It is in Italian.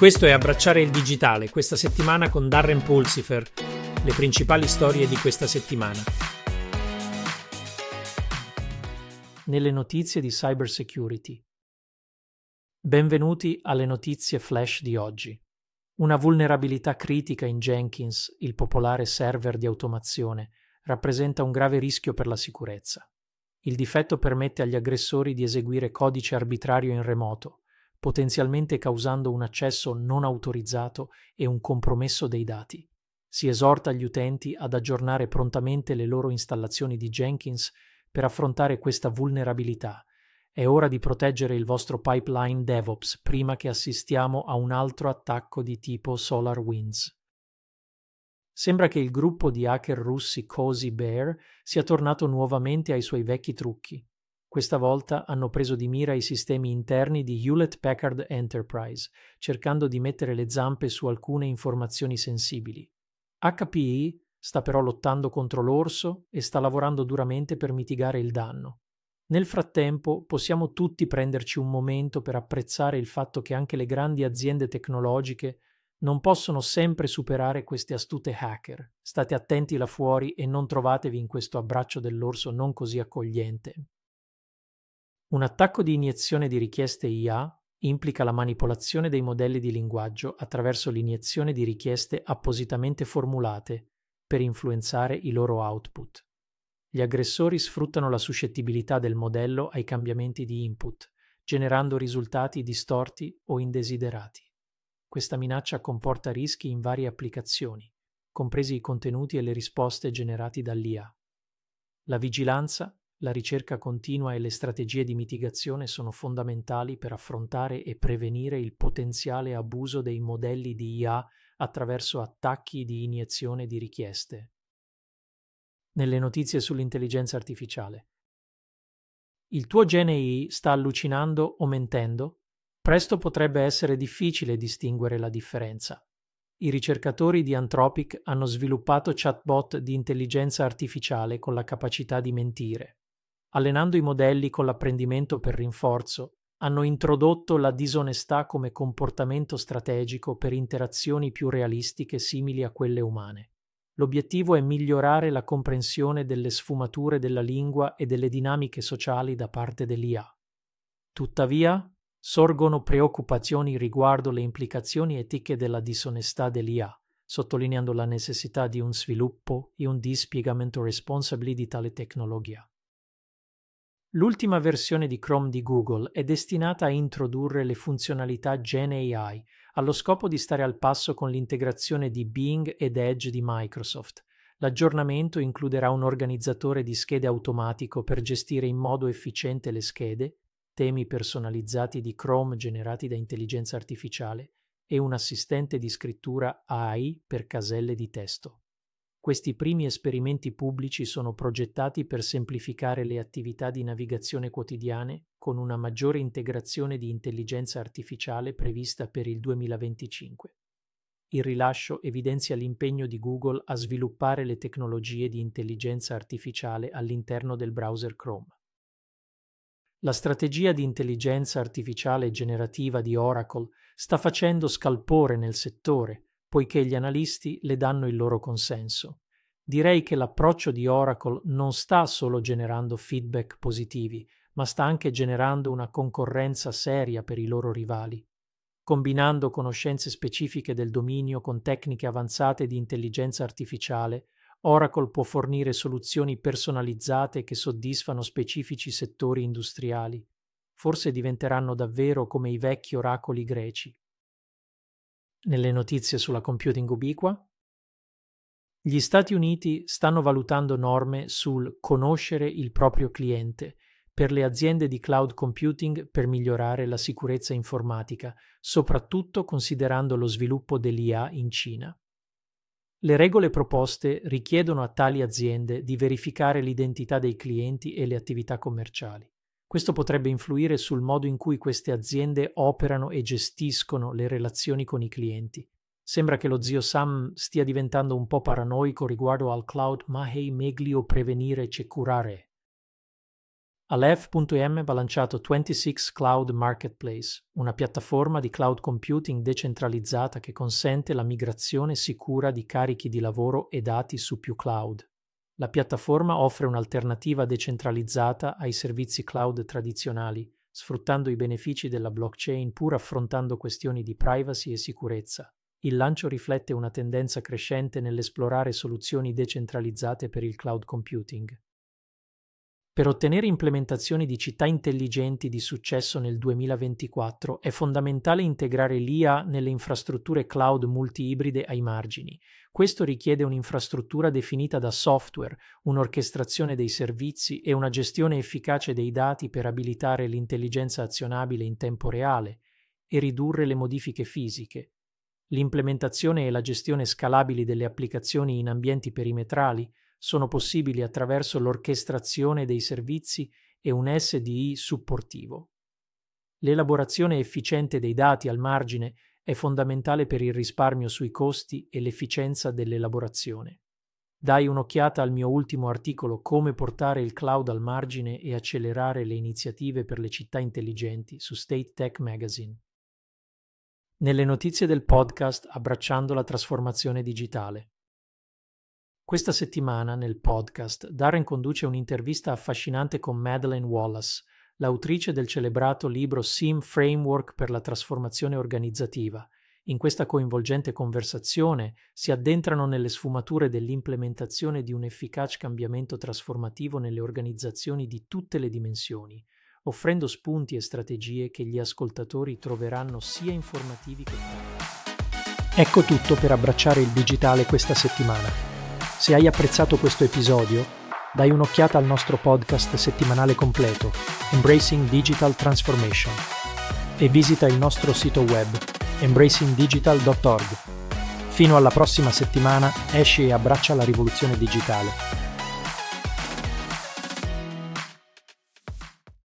Questo è Abbracciare il digitale, questa settimana con Darren Pulsifer, le principali storie di questa settimana. Nelle notizie di cybersecurity. Benvenuti alle notizie flash di oggi. Una vulnerabilità critica in Jenkins, il popolare server di automazione, rappresenta un grave rischio per la sicurezza. Il difetto permette agli aggressori di eseguire codice arbitrario in remoto, potenzialmente causando un accesso non autorizzato e un compromesso dei dati. Si esorta gli utenti ad aggiornare prontamente le loro installazioni di Jenkins per affrontare questa vulnerabilità. È ora di proteggere il vostro pipeline DevOps prima che assistiamo a un altro attacco di tipo SolarWinds. Sembra che il gruppo di hacker russi Cozy Bear sia tornato nuovamente ai suoi vecchi trucchi. Questa volta hanno preso di mira i sistemi interni di Hewlett Packard Enterprise, cercando di mettere le zampe su alcune informazioni sensibili. HPE sta però lottando contro l'orso e sta lavorando duramente per mitigare il danno. Nel frattempo possiamo tutti prenderci un momento per apprezzare il fatto che anche le grandi aziende tecnologiche non possono sempre superare queste astute hacker. State attenti là fuori e non trovatevi in questo abbraccio dell'orso non così accogliente. Un attacco di iniezione di richieste IA implica la manipolazione dei modelli di linguaggio attraverso l'iniezione di richieste appositamente formulate per influenzare i loro output. Gli aggressori sfruttano la suscettibilità del modello ai cambiamenti di input, generando risultati distorti o indesiderati. Questa minaccia comporta rischi in varie applicazioni, compresi i contenuti e le risposte generati dall'IA. La vigilanza la ricerca continua e le strategie di mitigazione sono fondamentali per affrontare e prevenire il potenziale abuso dei modelli di IA attraverso attacchi di iniezione di richieste. Nelle notizie sull'intelligenza artificiale. Il tuo GNI sta allucinando o mentendo? Presto potrebbe essere difficile distinguere la differenza. I ricercatori di Anthropic hanno sviluppato chatbot di intelligenza artificiale con la capacità di mentire allenando i modelli con l'apprendimento per rinforzo, hanno introdotto la disonestà come comportamento strategico per interazioni più realistiche simili a quelle umane. L'obiettivo è migliorare la comprensione delle sfumature della lingua e delle dinamiche sociali da parte dell'IA. Tuttavia, sorgono preoccupazioni riguardo le implicazioni etiche della disonestà dell'IA, sottolineando la necessità di un sviluppo e un dispiegamento responsabile di tale tecnologia. L'ultima versione di Chrome di Google è destinata a introdurre le funzionalità Gen AI allo scopo di stare al passo con l'integrazione di Bing ed Edge di Microsoft. L'aggiornamento includerà un organizzatore di schede automatico per gestire in modo efficiente le schede, temi personalizzati di Chrome generati da intelligenza artificiale e un assistente di scrittura AI per caselle di testo. Questi primi esperimenti pubblici sono progettati per semplificare le attività di navigazione quotidiane con una maggiore integrazione di intelligenza artificiale prevista per il 2025. Il rilascio evidenzia l'impegno di Google a sviluppare le tecnologie di intelligenza artificiale all'interno del browser Chrome. La strategia di intelligenza artificiale generativa di Oracle sta facendo scalpore nel settore poiché gli analisti le danno il loro consenso. Direi che l'approccio di Oracle non sta solo generando feedback positivi, ma sta anche generando una concorrenza seria per i loro rivali. Combinando conoscenze specifiche del dominio con tecniche avanzate di intelligenza artificiale, Oracle può fornire soluzioni personalizzate che soddisfano specifici settori industriali. Forse diventeranno davvero come i vecchi oracoli greci, nelle notizie sulla computing ubiqua, gli Stati Uniti stanno valutando norme sul conoscere il proprio cliente per le aziende di cloud computing per migliorare la sicurezza informatica, soprattutto considerando lo sviluppo dell'IA in Cina. Le regole proposte richiedono a tali aziende di verificare l'identità dei clienti e le attività commerciali. Questo potrebbe influire sul modo in cui queste aziende operano e gestiscono le relazioni con i clienti. Sembra che lo zio Sam stia diventando un po' paranoico riguardo al cloud Mahei meglio prevenire che curare. Aleph.em ha lanciato 26 Cloud Marketplace, una piattaforma di cloud computing decentralizzata che consente la migrazione sicura di carichi di lavoro e dati su più cloud. La piattaforma offre un'alternativa decentralizzata ai servizi cloud tradizionali, sfruttando i benefici della blockchain pur affrontando questioni di privacy e sicurezza. Il lancio riflette una tendenza crescente nell'esplorare soluzioni decentralizzate per il cloud computing. Per ottenere implementazioni di città intelligenti di successo nel 2024 è fondamentale integrare l'IA nelle infrastrutture cloud multi-ibride ai margini. Questo richiede un'infrastruttura definita da software, un'orchestrazione dei servizi e una gestione efficace dei dati per abilitare l'intelligenza azionabile in tempo reale e ridurre le modifiche fisiche. L'implementazione e la gestione scalabili delle applicazioni in ambienti perimetrali sono possibili attraverso l'orchestrazione dei servizi e un SDI supportivo. L'elaborazione efficiente dei dati al margine è fondamentale per il risparmio sui costi e l'efficienza dell'elaborazione. Dai un'occhiata al mio ultimo articolo Come portare il cloud al margine e accelerare le iniziative per le città intelligenti su State Tech Magazine. Nelle notizie del podcast Abbracciando la trasformazione digitale. Questa settimana nel podcast Darren conduce un'intervista affascinante con Madeleine Wallace, l'autrice del celebrato libro SIM Framework per la trasformazione organizzativa. In questa coinvolgente conversazione si addentrano nelle sfumature dell'implementazione di un efficace cambiamento trasformativo nelle organizzazioni di tutte le dimensioni, offrendo spunti e strategie che gli ascoltatori troveranno sia informativi che pratici. Ecco tutto per abbracciare il digitale questa settimana. Se hai apprezzato questo episodio, dai un'occhiata al nostro podcast settimanale completo, Embracing Digital Transformation, e visita il nostro sito web, embracingdigital.org. Fino alla prossima settimana, esci e abbraccia la rivoluzione digitale.